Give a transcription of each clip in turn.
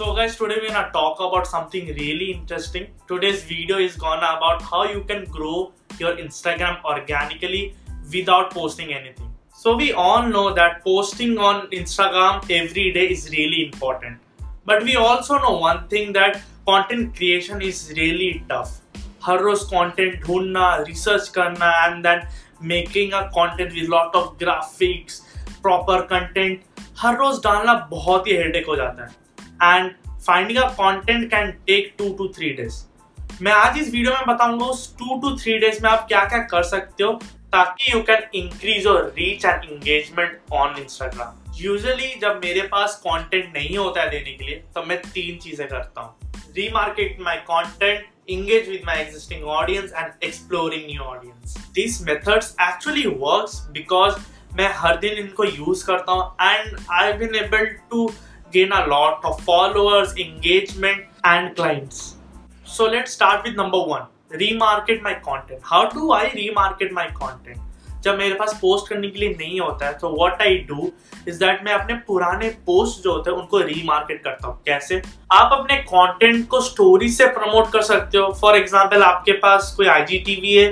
So guys, today we're gonna talk about something really interesting. Today's video is gonna about how you can grow your Instagram organically without posting anything. So we all know that posting on Instagram every day is really important. But we also know one thing that content creation is really tough. हर रोज content ढूंढना research करना and then making a content with lot of graphics proper content हर रोज डालना बहुत ही headache हो जाता है and finding a content can take two to three days मैं आज इस वीडियो में बताऊँगा उस टू टू थ्री डेज़ में आप क्या क्या कर सकते हो ताकि you can increase your reach and engagement on Instagram usually जब मेरे पास कंटेंट नहीं होता है देने के लिए तब मैं तीन चीज़ें करता हूँ। Remarket my content, engage with my existing audience and exploring new audience. These methods actually works because मैं हर दिन इनको यूज़ करता हूँ and I been able to gain a lot of followers, engagement and clients. So let's start with number one, remarket my content. How do I remarket my content? जब मेरे पास post करने के लिए नहीं होता है तो what I do is that मैं अपने पुराने पोस्ट जो होते हैं उनको रीमार्केट करता हूँ कैसे आप अपने कंटेंट को स्टोरी से प्रमोट कर सकते हो फॉर एग्ज़ाम्पल आपके पास कोई आई है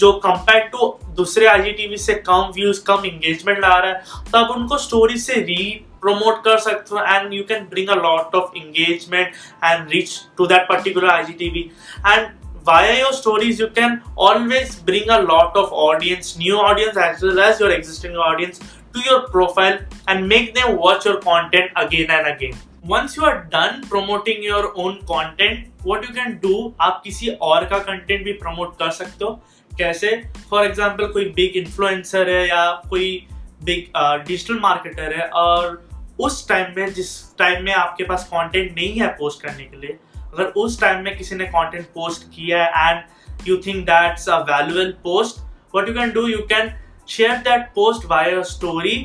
जो कंपेयर टू दूसरे आई टीवी से कम व्यूज़ कम एंगेजमेंट ला रहा है तो आप उनको स्टोरी से री प्रमोट कर सकते हो and you can bring a lot of engagement and reach to that particular IGTV and via your stories you can always bring a lot of audience new audience as well as your existing audience to your profile and make them watch your content again and again once you are done promoting your own content what you can do आप किसी और का content भी promote कर सकते हो। कैसे? For example कोई बिग इन्फ्लुएंसर है या कोई बिग डिजिटल मार्केटर है और उस टाइम में, जिस टाइम में आपके पास कंटेंट नहीं है पोस्ट करने के लिए, अगर उस टाइम में किसी ने कंटेंट पोस्ट किया है and you think that's a वैल्यूएल post what you can do you can share that post via a story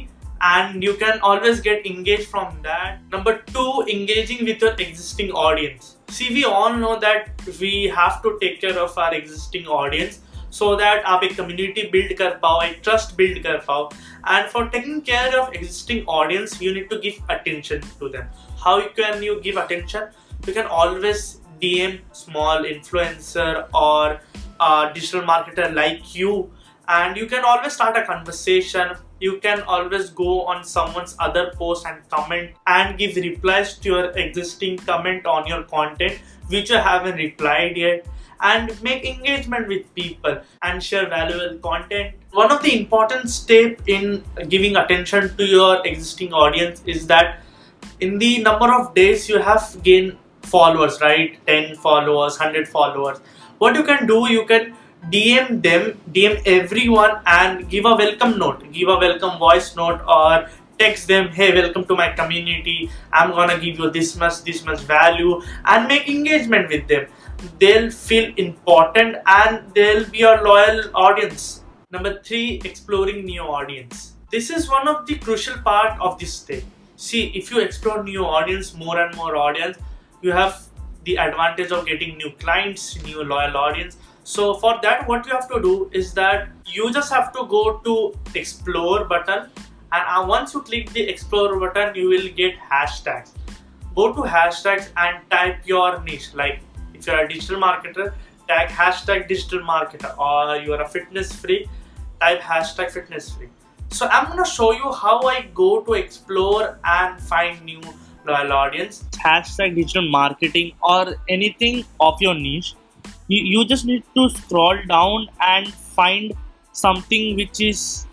and you can always get engage from that number to engaging with your existing audience see we all know that we have to take care of our existing audience so that आप एक community build कर पाओ एक trust build कर पाओ and for taking care of existing audience you need to give attention to them. How can you give attention? you can always DM small influencer or a digital marketer like you and you can always start a conversation you can always go on someone's other post and comment and give replies to your existing comment on your content which you haven't replied yet and make engagement with people and share valuable content. One of the important step in giving attention to your existing audience is that in the number of days you have gained followers right? 10 followers 100 followers. What you can do you can dm them dm everyone and give a welcome note. Give a welcome voice note or text them hey welcome to my community. I'm gonna give you this much this much value and make engagement with them they'll feel important and they'll be a loyal audience number three exploring new audience this is one of the crucial part of this thing see if you explore new audience more and more audience you have the advantage of getting new clients, new loyal audience. So for that, what you have to do is that you just have to go to explore button and uh, once you click the explore button, you will get hashtags. Go to hashtags and type your niche. Like if you're a digital marketer, tag hashtag digital marketer or you are a fitness freak, type hashtag fitness freak. So I'm gonna show you how I go to explore and find new loyal audience. Hashtag digital marketing or anything of your niche. You, you just need to scroll down and find something which is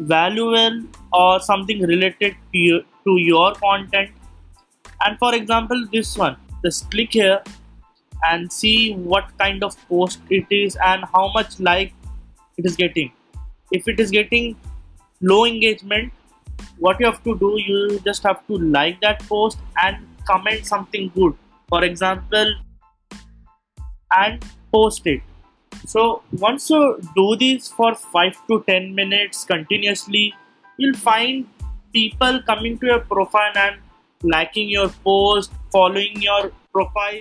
valuable or something related to, you, to your content. And for example this one. Just click here and see what kind of post it is and how much like it is getting. If it is getting low engagement what you have to do you just have to like that post and comment something good. For example and post it. So once you do this for 5 to 10 minutes continuously you'll find people coming to your profile and liking your post following your profile